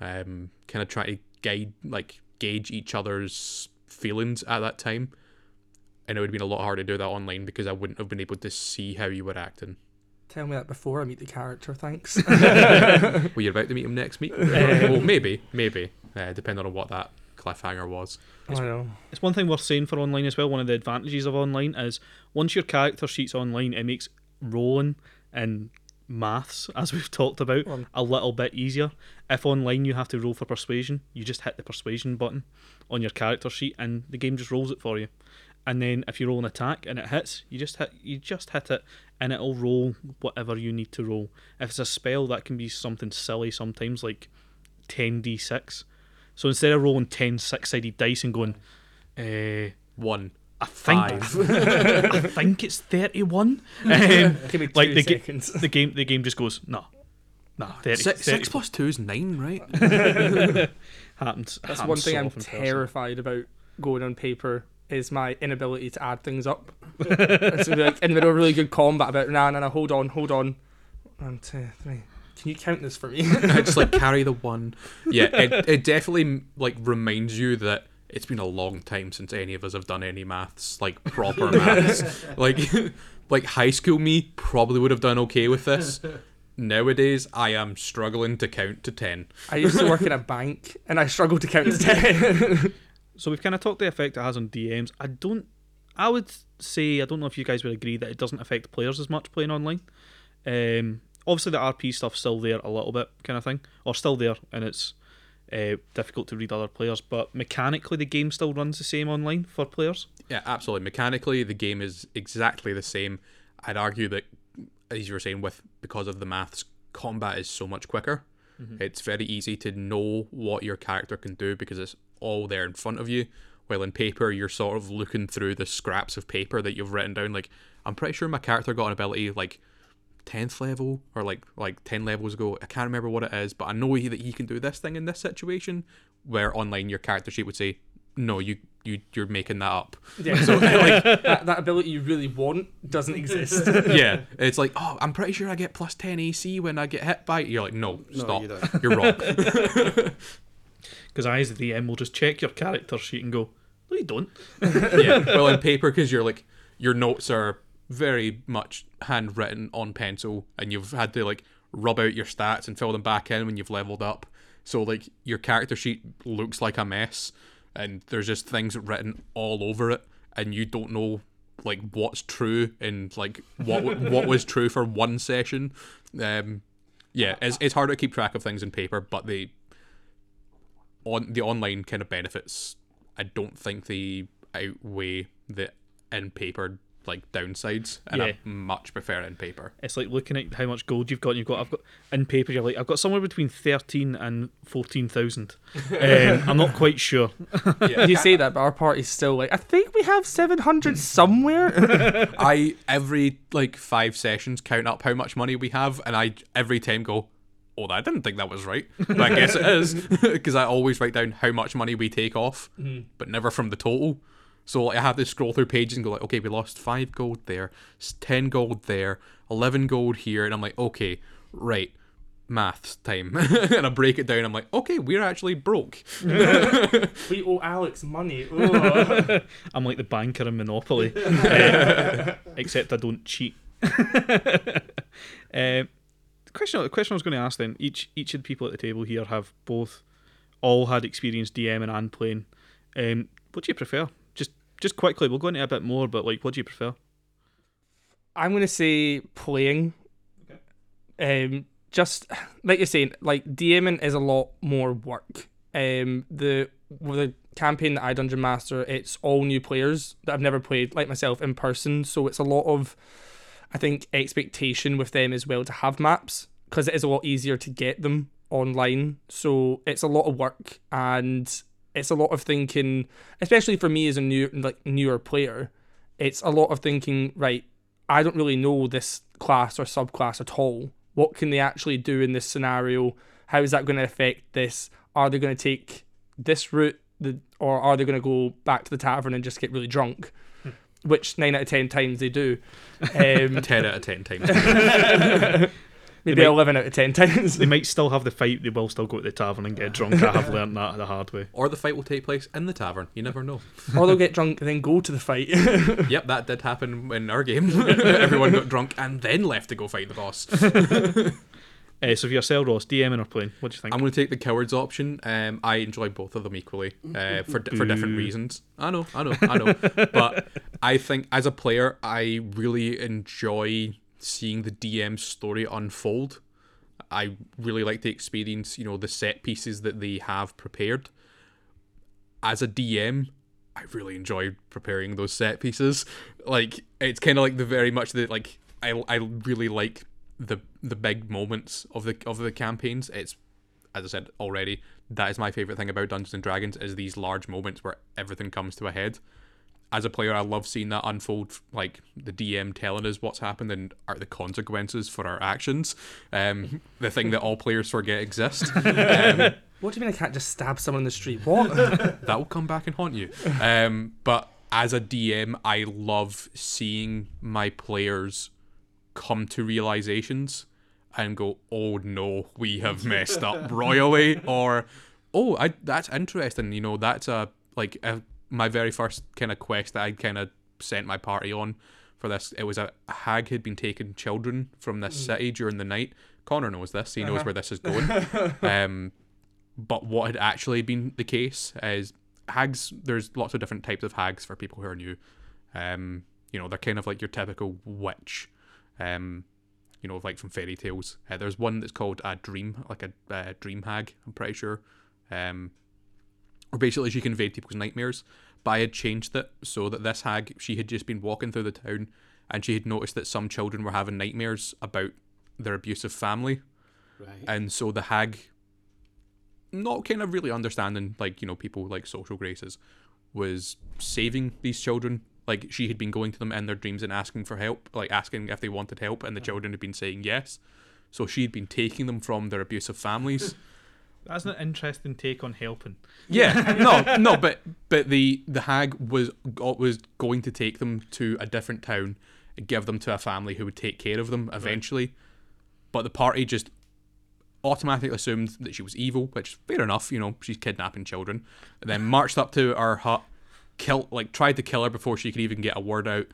um, kind of trying to guide, like gauge each other's feelings at that time. And it would have been a lot harder to do that online because I wouldn't have been able to see how you were acting. Tell me that before I meet the character, thanks. Were you're about to meet him next week? well, maybe, maybe, uh, depending on what that cliffhanger was. I know. It's one thing worth saying for online as well. One of the advantages of online is once your character sheet's online, it makes rolling and maths, as we've talked about, Um. a little bit easier. If online you have to roll for persuasion, you just hit the persuasion button on your character sheet, and the game just rolls it for you. And then if you roll an attack and it hits, you just hit you just hit it, and it'll roll whatever you need to roll. If it's a spell, that can be something silly sometimes, like ten d six. So instead of rolling 10 six sided dice and going, uh, One. I think I think it's 31. Um, Give me two like the, ga- seconds. the game the game just goes, no. Nah, 30, Six, 30 six plus two is nine, right? happens. That's happens one thing so I'm often person. terrified about going on paper is my inability to add things up. like in the middle of really good combat about nah, nah, nah, hold on, hold on. One, two, three. Can you count this for me? I just like carry the one. Yeah, it, it definitely like reminds you that it's been a long time since any of us have done any maths, like proper maths. Like, like high school me probably would have done okay with this. Nowadays, I am struggling to count to ten. I used to work in a bank and I struggled to count to ten. So we've kind of talked the effect it has on DMs. I don't. I would say I don't know if you guys would agree that it doesn't affect players as much playing online. Um, obviously the RP stuff's still there a little bit, kind of thing, or still there, and it's uh, difficult to read other players. But mechanically, the game still runs the same online for players. Yeah, absolutely. Mechanically, the game is exactly the same. I'd argue that, as you were saying, with because of the maths, combat is so much quicker. It's very easy to know what your character can do because it's all there in front of you. While in paper, you're sort of looking through the scraps of paper that you've written down. Like, I'm pretty sure my character got an ability like tenth level or like like ten levels ago. I can't remember what it is, but I know he, that he can do this thing in this situation. Where online, your character sheet would say, "No, you you you're making that up." yeah, so like that, that ability you really want doesn't exist. yeah, it's like, oh, I'm pretty sure I get plus 10 AC when I get hit by. You're like, no, No, stop. you. You're wrong. Because I, as the DM, will just check your character sheet and go, "No, you don't." yeah. Well, in paper, because you're like, your notes are very much handwritten on pencil, and you've had to like rub out your stats and fill them back in when you've leveled up. So like your character sheet looks like a mess, and there's just things written all over it, and you don't know like what's true and like what what was true for one session. Um, yeah, it's it's hard to keep track of things in paper, but the on the online kind of benefits, I don't think they outweigh the in paper like downsides, and I Yeah. much prefer in paper. It's like looking at how much gold you've got. And you've got. I've got in paper. You're like, I've got somewhere between thirteen and fourteen thousand. Um, I'm not quite sure. you say that, but our party's still like, I think we have 700 somewhere. I every like five sessions count up how much money we have, and I every time go, "Oh, I didn't think that was right," but I guess it is because I always write down how much money we take off, but never from the total. So like, I have to scroll through pages and go like, "Okay, we lost five gold there, s- ten gold there, eleven gold here," and I'm like, "Okay, right." Maths time, and I break it down. I'm like, okay, we're actually broke. we owe Alex money. I'm like the banker in Monopoly, Uh, except I don't cheat. Um, the question, the question I was going to ask then: each each of the people at the table here have both all had experience DMing and playing. Um, what do you prefer? Just just quickly, we'll go into a bit more, but like, what do you prefer? I'm gonna say playing. Okay. Um, just like you're saying, like DMing is a lot more work. Um, the with the campaign that I Dungeon Master, it's all new players that I've never played, like myself, in person. So it's a lot of, I think, expectation with them as well to have maps because it is a lot easier to get them online. So it's a lot of work and it's a lot of thinking, especially for me as a new like newer player. It's a lot of thinking. Right, I don't really know this class or subclass at all. What can they actually do in this scenario? How is that going to affect this? Are they going to take this route, the, or are they going to go back to the tavern and just get really drunk? Which nine out of ten times they do. Um, ten out of ten times. maybe might- eleven out of ten times. They might still have the fight. They will still go to the tavern and get drunk. I have learned that the hard way. or the fight will take place in the tavern. You never know. or they'll get drunk and then go to the fight. Yep, that did happen in our game. Everyone got drunk and then left to go fight the boss. Uh, so for yourself, Ross, DMing or playing, what do you think? I'm going to take the cowards option. Um, I enjoy both of them equally uh, for for different reasons. I know, I know, I know. but I think as a player, I really enjoy seeing the DM story unfold. I really like to experience, you know, the set pieces that they have prepared. As a DM, I really enjoy preparing those set pieces. Like it's kind of like the very much the like I I really like the the big moments of the of the campaigns. It's as I said already, that is my favorite thing about Dungeons and Dragons is these large moments where everything comes to a head. As a player, I love seeing that unfold, like the DM telling us what's happened and are the consequences for our actions. Um, the thing that all players forget exists. Um, what do you mean I can't just stab someone in the street? What? that will come back and haunt you. Um, but as a DM, I love seeing my players come to realizations and go, "Oh no, we have messed up royally," or "Oh, I that's interesting." You know, that's a like a, my very first kind of quest that I kind of sent my party on for this. It was a hag had been taking children from this city during the night. Connor knows this; he knows Uh-huh. where this is going. um, but what had actually been the case is hags. There's lots of different types of hags for people who are new. Um, you know, they're kind of like your typical witch. Um, you know, like from fairy tales. Uh, there's one that's called a dream, like a uh, dream hag. I'm pretty sure. Um, or basically she can invade people's nightmares. But I had changed it so that this hag, she had just been walking through the town, and she had noticed that some children were having nightmares about their abusive family, Right. and so the hag, not kind of really understanding like you know people like social graces, was saving these children. Like she had been going to them in their dreams and asking for help, like asking if they wanted help, and the children had been saying yes. So she had been taking them from their abusive families. That's an interesting take on helping. Yeah, no, no, but but the the hag was was going to take them to a different town, and give them to a family who would take care of them eventually. But the party just automatically assumed that she was evil, which fair enough, you know, she's kidnapping children. And then marched up to our hut, killed like tried to kill her before she could even get a word out.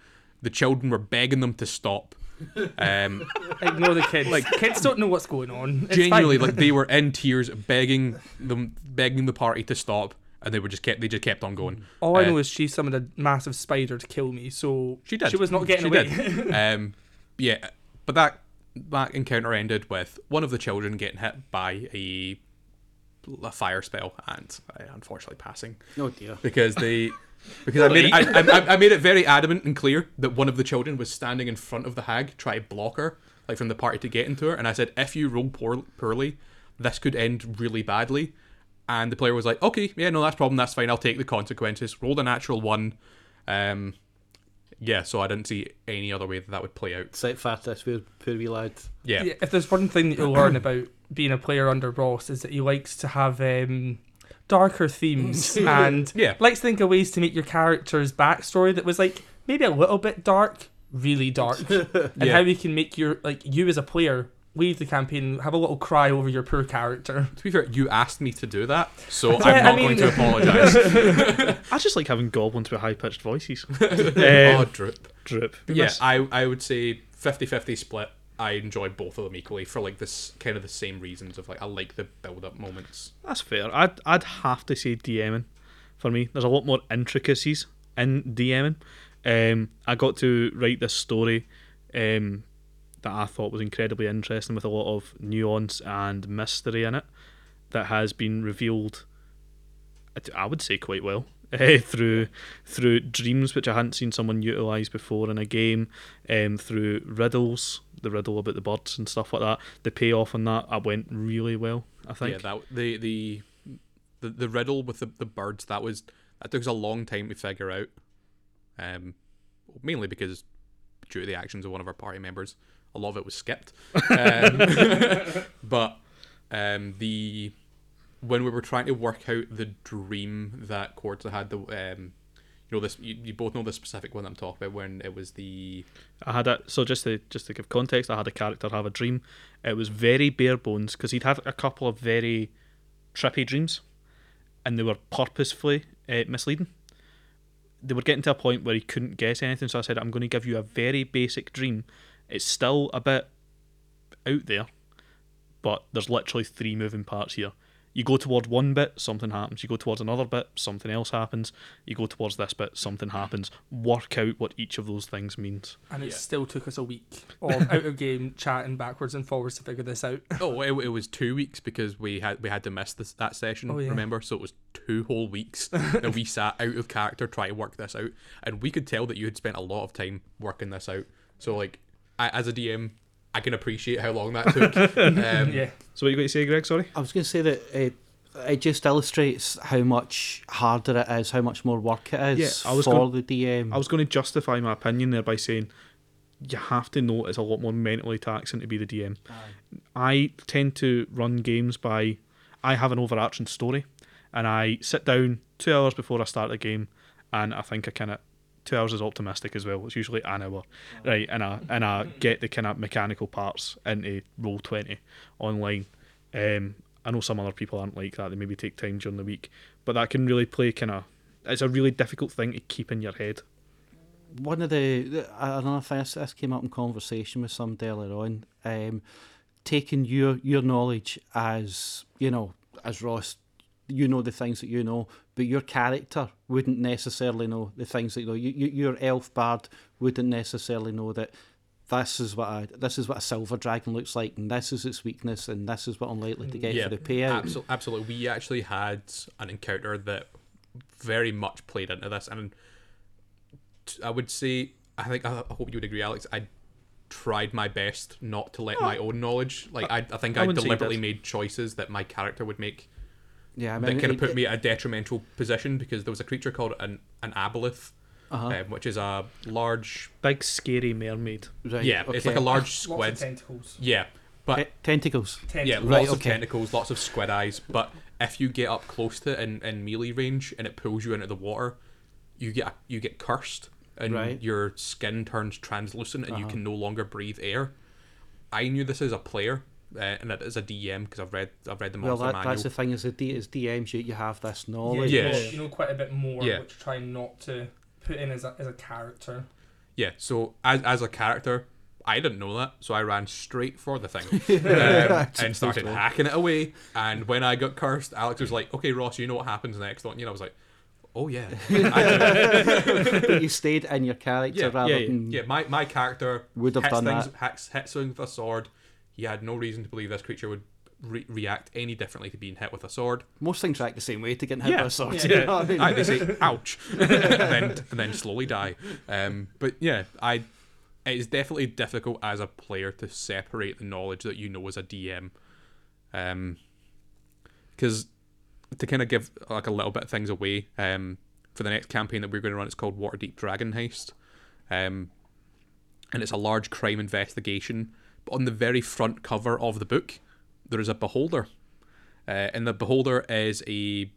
The children were begging them to stop. Um, Ignore the kids. Like kids don't know what's going on. It's genuinely fine. like they were in tears begging them begging the party to stop and they were just kept they just kept on going All I uh, know is she summoned a massive spider to kill me, so She did. She was not getting She away. did. um yeah but that that encounter ended with one of the children getting hit by a, a fire spell and uh, unfortunately passing Oh dear. because they because I made it, I, I, I made it very adamant and clear that one of the children was standing in front of the hag trying to block her like from the party to get into her. And I said if you roll poor, poorly this could end really badly. And the player was like okay yeah no that's problem that's fine I'll take the consequences. Rolled a natural one. Um yeah so I didn't see any other way that that would play out. Set fat this poor, poor wee lad. yeah, Yeah, if there's one thing that you'll learn about being a player under Ross is that he likes to have um, darker themes and Yeah. likes to think of ways to make your character's backstory that was like maybe a little bit dark, really dark, and Yeah. how we can make your like you as a player leave the campaign, have a little cry over your poor character. to be fair you asked me to do that so Yeah, I'm I not mean- going to apologize I just like having goblins with high pitched voices. oh um, drip drip. yeah, I I would say 50-50 split. I enjoy both of them equally for like this kind of the same reasons of like I like the build up moments. That's fair. I'd I'd have to say DMing for me. There's a lot more intricacies in DMing. Um, I got to write this story um, that I thought was incredibly interesting with a lot of nuance and mystery in it that has been revealed. I- I would say quite well. Eh, through through dreams which I hadn't seen someone utilize before in a game, um, through riddles, the riddle about the birds and stuff like that. The payoff on that I went really well. I think. Yeah, that the the the, the riddle with the, the birds that was that took us a long time to figure out. Um, mainly because due to the actions of one of our party members, a lot of it was skipped. Um, but um, the when we were trying to work out the dream that Quartz had, the um, you know this, you, you both know the specific one I'm talking about when it was the I had a so just to just to give context, I had a character have a dream. It was very bare bones because he'd had a couple of very trippy dreams, and they were purposefully uh, misleading. They were getting to a point where he couldn't guess anything, so I said, "I'm going to give you a very basic dream. It's still a bit out there, but there's literally three moving parts here. You go toward one bit, something happens. You go towards another bit, something else happens. You go towards this bit, something happens. Work out what each of those things means." And it Yeah. still took us a week of out of game chatting backwards and forwards to figure this out. Oh, it, it was two weeks because we had we had to miss this that session. Oh, yeah. Remember, so it was two whole weeks that we sat out of character trying to work this out, and we could tell that you had spent a lot of time working this out. So, like, I, as a DM, I can appreciate how long that took. um, yeah. So what you got to say, Greg? Sorry. I was going to say that it, it just illustrates how much harder it is, how much more work it is Yeah, I was for gon- the DM. I was going to justify my opinion there by saying you have to know it's a lot more mentally taxing to be the DM. I tend to run games by I have an overarching story and I sit down two hours before I start the game and I think I kind of two hours is optimistic as well. It's usually an hour, right? And I and I get the kind of mechanical parts into Roll20 online. Um, I know some other people aren't like that. They maybe take time during the week, but that can really play kind of. It's a really difficult thing to keep in your head. one of the, the another thing this, this came up in conversation with some earlier on. Um, taking your your knowledge as you know, as Ross, you know the things that you know, but your character wouldn't necessarily know the things that you know. You, you, your elf bard wouldn't necessarily know that. This is what I, this is what a silver dragon looks like, and this is its weakness, and this is what I'm likely to get Yeah, for the payout. Absol- absolutely. We actually had an encounter that very much played into this, and I would say, I think, I I hope you would agree, Alex. I tried my best not to let my own knowledge, like I, I think I I, wouldn't say you deliberately made choices that my character would make Yeah, I that mean, kind of it- put me at a detrimental position because there was a creature called an an aboleth, uh-huh. um, which is a large, Big scary mermaid. right, yeah, it's like a large Lots of squid, tentacles. yeah, but Te- tentacles. yeah, Tentacles. Right, lots of okay. tentacles, lots of squid eyes. But if you get up close to it in, in melee range and it pulls you into the water, you get you get cursed and Right. your skin turns translucent and you Uh-huh. can no longer breathe air. I knew this as a player uh, and it is a DM because I've read I've read the Well, monster that, manual. that's the thing is the D, is DMs you, you have this knowledge. Yeah, Yeah. You, know, quite a bit more, Yeah. which try not to put in as a, as a character. Yeah, so as as a character, I didn't know that, so I ran straight for the thing um, and started Typical. hacking it away. And when I got cursed, Alex was like, "Okay, Ross, you know what happens next, don't you?" And I was like, "Oh yeah, but you stayed in your character Yeah, rather yeah, yeah. than yeah." My my character Would have hits done things, that. Hits, hits things with a sword. He had no reason to believe this creature would re- react any differently to being hit with a sword. most things react the same way to getting hit Yeah. by a sword. Yeah. you know I mean? Aye, they say ouch, and then and then slowly die. Um, but yeah, I it is definitely difficult as a player to separate the knowledge that you know as a DM, um, because to kind of give like a little bit of things away, um, for the next campaign that we're going to run, it's called Waterdeep Dragon Heist, um, and it's a large crime investigation. But on the very front cover of the book, there is a beholder, uh, and the beholder is a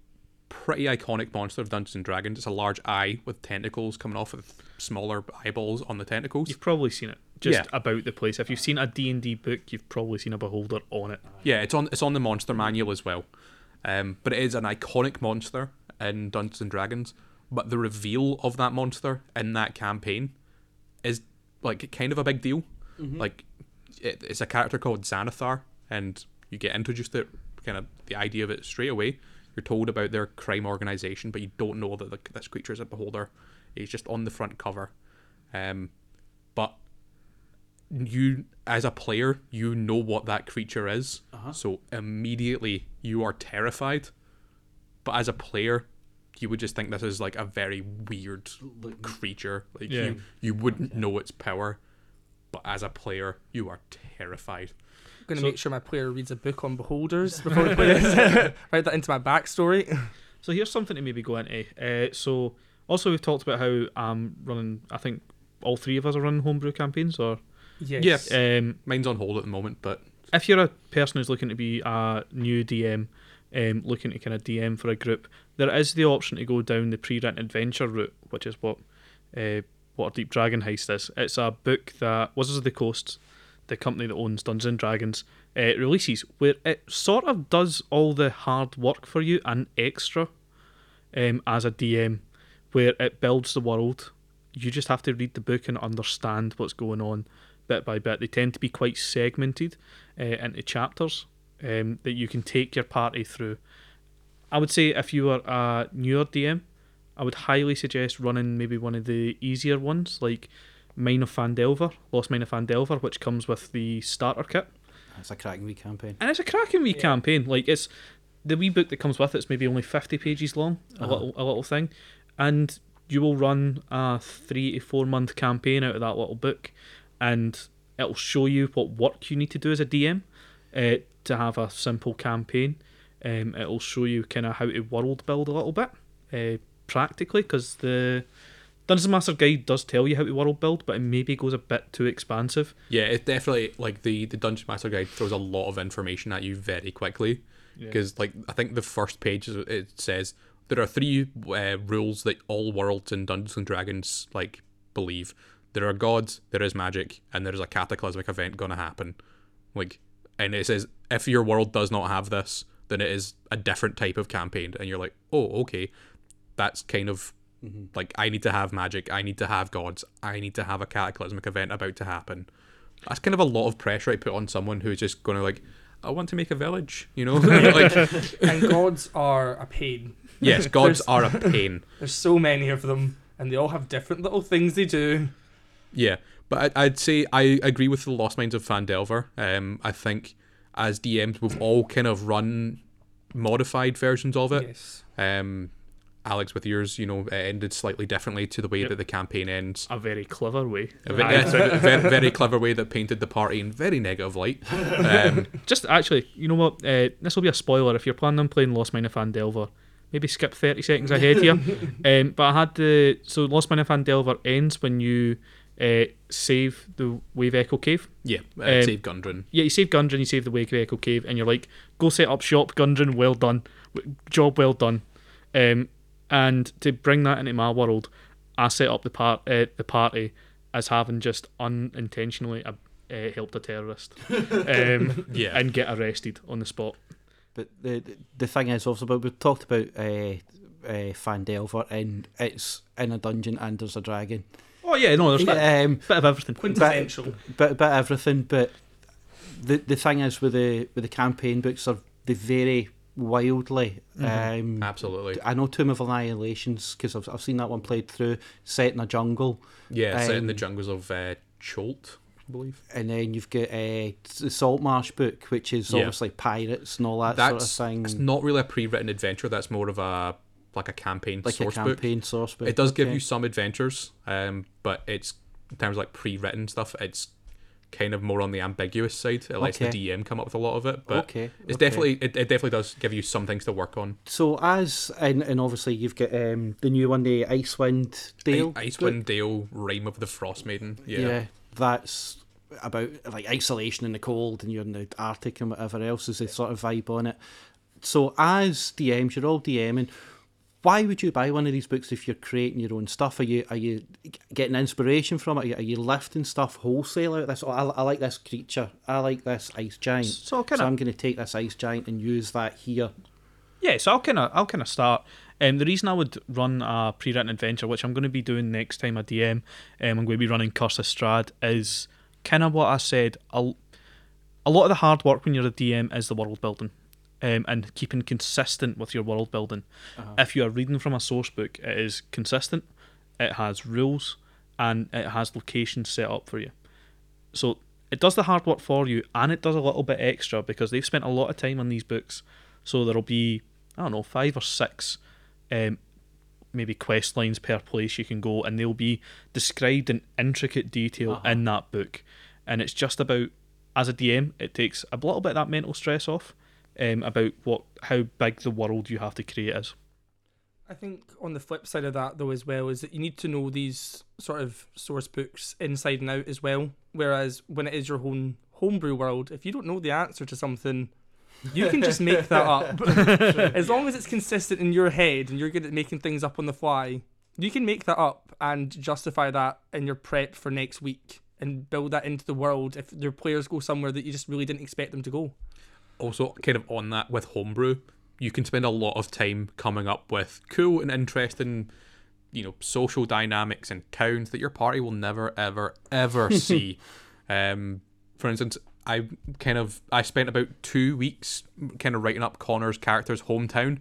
pretty iconic monster of Dungeons and Dragons. It's a large eye with tentacles coming off with smaller eyeballs on the tentacles. You've probably seen it just Yeah. about the place. If you've seen a D and D book, you've probably seen a beholder on it. Yeah, it's on it's on the monster manual as well. Um, but it is an iconic monster in Dungeons and Dragons. But the reveal of that monster in that campaign is like kind of a big deal. Like it, it's a character called Xanathar, and you get introduced to kind of the idea of it straight away. You're told about their crime organization, but you don't know that the, this creature is a beholder. He's just on the front cover. Um, but you, as a player, you know what that creature is. So immediately you are terrified. But as a player, you would just think this is like a very weird creature. Like Yeah. you, you wouldn't know its power. But as a player, you are terrified. I'm going to So- make sure my player reads a book on beholders before we play this. Write that into my backstory. So here's something to maybe go into. Uh, so also we've talked about how I'm running. I think all three of us are running homebrew campaigns. Or Yes. um, Mine's on hold at the moment, but if you're a person who's looking to be a new DM, um, looking to kind of DM for a group, there is the option to go down the pre-written adventure route, which is what uh, Waterdeep Dragon Heist is. It's a book that Wizards of the Coast, the company that owns Dungeons and Dragons, uh, releases, where it sort of does all the hard work for you and extra um, as a DM, where it builds the world. You just have to read the book and understand what's going on bit by bit. They tend to be quite segmented uh, into chapters um, that you can take your party through. I would say if you are a newer DM, I would highly suggest running maybe one of the easier ones like Mine of Phandelver, Lost Mine of Phandelver, which comes with the starter kit. It's a cracking wee campaign. And it's a cracking wee Yeah. campaign. Like it's the wee book that comes with it's maybe only fifty pages long, a Uh-huh. little a little thing, and you will run a three to four month campaign out of that little book, and it'll show you what work you need to do as a DM uh, to have a simple campaign. Um, it'll show you kind of how to world build a little bit uh, practically because the Dungeon Master Guide does tell you how to world build, but it maybe goes a bit too expansive. yeah, it definitely like the the Dungeon Master Guide throws a lot of information at you very quickly. Yeah. Because like I think the first page is- it says there are three uh, rules that all worlds in Dungeons and Dragons like believe. There are gods, there is magic, and there is a cataclysmic event going to happen. Like, and it says if your world does not have this, then it is a different type of campaign, and you're like, oh, okay, that's kind of like I need to have magic, I need to have gods, I need to have a cataclysmic event about to happen. That's kind of a lot of pressure I put on someone who's just going to like, I want to make a village, you know? like, and gods are a pain. yes, gods are a pain. There's so many of them, and they all have different little things they do. Yeah, but I, I'd say I agree with the Lost Minds of Phandelver. Um, I think as DMs, we've all kind of run modified versions of it. Yes. Um, Alex, with yours, you know, it ended slightly differently to the way Yep. that the campaign ends. A very clever way. A ve- Aye. yes, a very, very clever way that painted the party in very negative light. Um, Just actually, you know what? Uh, this will be a spoiler. If you're planning on playing Lost Mine of Phandelver, maybe skip 30 seconds ahead here. um, but I had the. So, Lost Mine of Phandelver ends when you uh, save the Wave Echo Cave. yeah, uh, Um, save Gundren. Yeah, you save Gundren, you save the Wave Echo Cave, and you're like, go set up shop, Gundren, well done. Job well done. Um, and to bring that into my world, I set up the part uh, the party as having just unintentionally uh, uh, helped a terrorist um, Yeah. and get arrested on the spot. But the the- the thing is also about we've talked about uh, uh, Phandelver and it's in a dungeon and there's a dragon. Oh yeah, no, there's a bit, Um, bit of everything. Quintessential. bit bit everything. But the the thing is with the with the campaign books are they vary wildly. Um, Absolutely. I know Tomb of Annihilations because I've I've seen that one played through, set in a jungle, Yeah, set in the um, jungles of uh, Chult, I believe. and then you've got uh, the Saltmarsh book, which is Yeah. obviously pirates and all that That's sort of thing. it's not really a pre-written adventure. That's more of a like a campaign like a source book. source book. It does give okay. you some adventures, um, but it's in terms of like pre-written stuff. It's kind of more on the ambiguous side. It lets Okay. the DM come up with a lot of it, but okay, it's okay. definitely it, it definitely does give you some things to work on. So as and, and obviously you've got um, the new one, the Icewind Dale. I-. Icewind Dale, Rime of the Frost Maiden. Yeah. that's about like isolation in the cold, and you're in the Arctic and whatever else is the sort of vibe on it. So as DMs, you're all DMing. Why would you buy one of these books if you're creating your own stuff? Are you are you getting inspiration from it? Are you, are you lifting stuff wholesale out of this? Oh, I, I like this creature. I like this ice giant. So So I'm going to take this ice giant and use that here. Yeah, so I'll kind of I'll kind of start. Um, the reason I would run a pre-written adventure, which I'm going to be doing next time I DM, um, I'm going to be running Curse of Strahd, is kind of what I said. A, a lot of the hard work when you're a DM is the world building, um, and keeping consistent with your world building. If you are reading from a source book, it is consistent. It has rules and it has locations set up for you. So it does the hard work for you, and it does a little bit extra because they've spent a lot of time on these books. So there'll be I don't know five or six, um, maybe quest lines per place you can go, and they'll be described in intricate detail in that book. And it's just about as a DM, it takes a little bit of that mental stress off um, about what how big the world you have to create is. I think on the flip side of that, though, as well, is that you need to know these sort of source books inside and out as well. Whereas when it is your own homebrew world, if you don't know the answer to something, you can just make that up. as long as it's consistent in your head and you're good at making things up on the fly, you can make that up and justify that in your prep for next week and build that into the world if your players go somewhere that you just really didn't expect them to go. Also, kind of on that with homebrew, you can spend a lot of time coming up with cool and interesting, you know, social dynamics and towns that your party will never, ever, ever see. Um, for instance, I kind of I spent about two weeks kind of writing up Connor's character's hometown,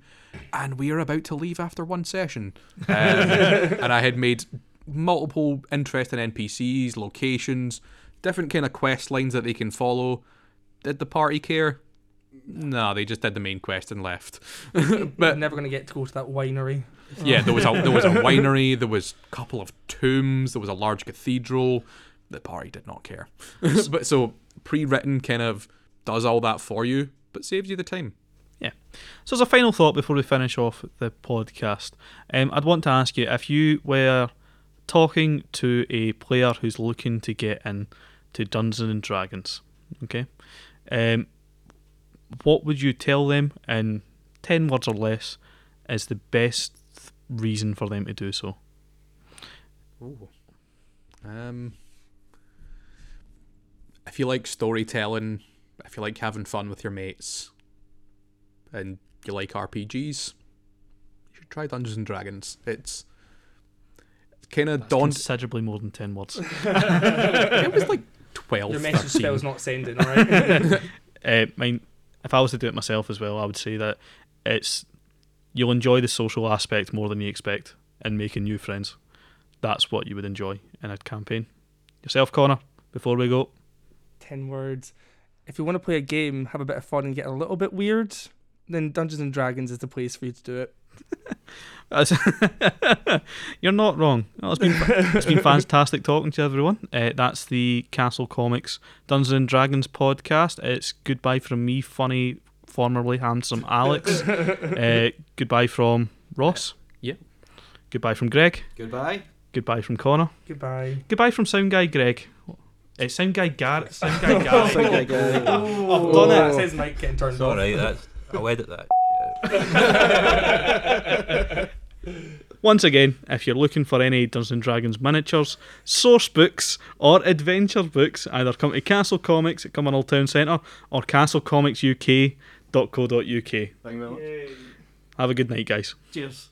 and we are about to leave after one session. Um, and I had made multiple interesting NPCs, locations, different kind of quest lines that they can follow. Did the party care? No, they just did the main quest and left. But but never going to get to go to that winery. yeah, there was a there was a winery, there was a couple of tombs, there was a large cathedral. The party did not care. but so pre-written kind of does all that for you, but saves you the time. Yeah. So, as a final thought before we finish off the podcast, um, I'd want to ask you if you were talking to a player who's looking to get in to Dungeons and Dragons, okay, um, what would you tell them in ten words or less is the best reason for them to do so? Ooh. Um, if you like storytelling, if you like having fun with your mates, and you like RPGs, you should try Dungeons and Dragons. It's kind of daunting. Considerably more than ten words. it was like 12, Your message 13. spell's not sending, alright? Uh, mine, if I was to do it myself as well, I would say that it's you'll enjoy the social aspect more than you expect and making new friends. That's what you would enjoy in a campaign. Yourself, Connor. Before we go, Ten words. If you want to play a game, have a bit of fun, and get a little bit weird, then Dungeons and Dragons is the place for you to do it. That's- you're not wrong. Well, it's been it's been fantastic talking to everyone. Uh, that's the Castle Comics Dungeons and Dragons podcast. It's goodbye from me, funny, formerly handsome Alex. uh, goodbye from Ross. Yeah. Goodbye from Greg. Goodbye. Goodbye from Connor. Goodbye. Goodbye from Sound Guy Greg. Uh, sound Guy Garrett. Sound Guy Garrett. Sound Guy Gary. Oh, done it. That says mic getting turned It's off. alright, that's I'll edit that. Once again, if you're looking for any Dungeons and Dragons miniatures, source books, or adventure books, either come to Castle Comics at Cumbernauld Town Centre or castlecomicsuk.co.uk. Thank you very much. Have a good night, guys. Cheers.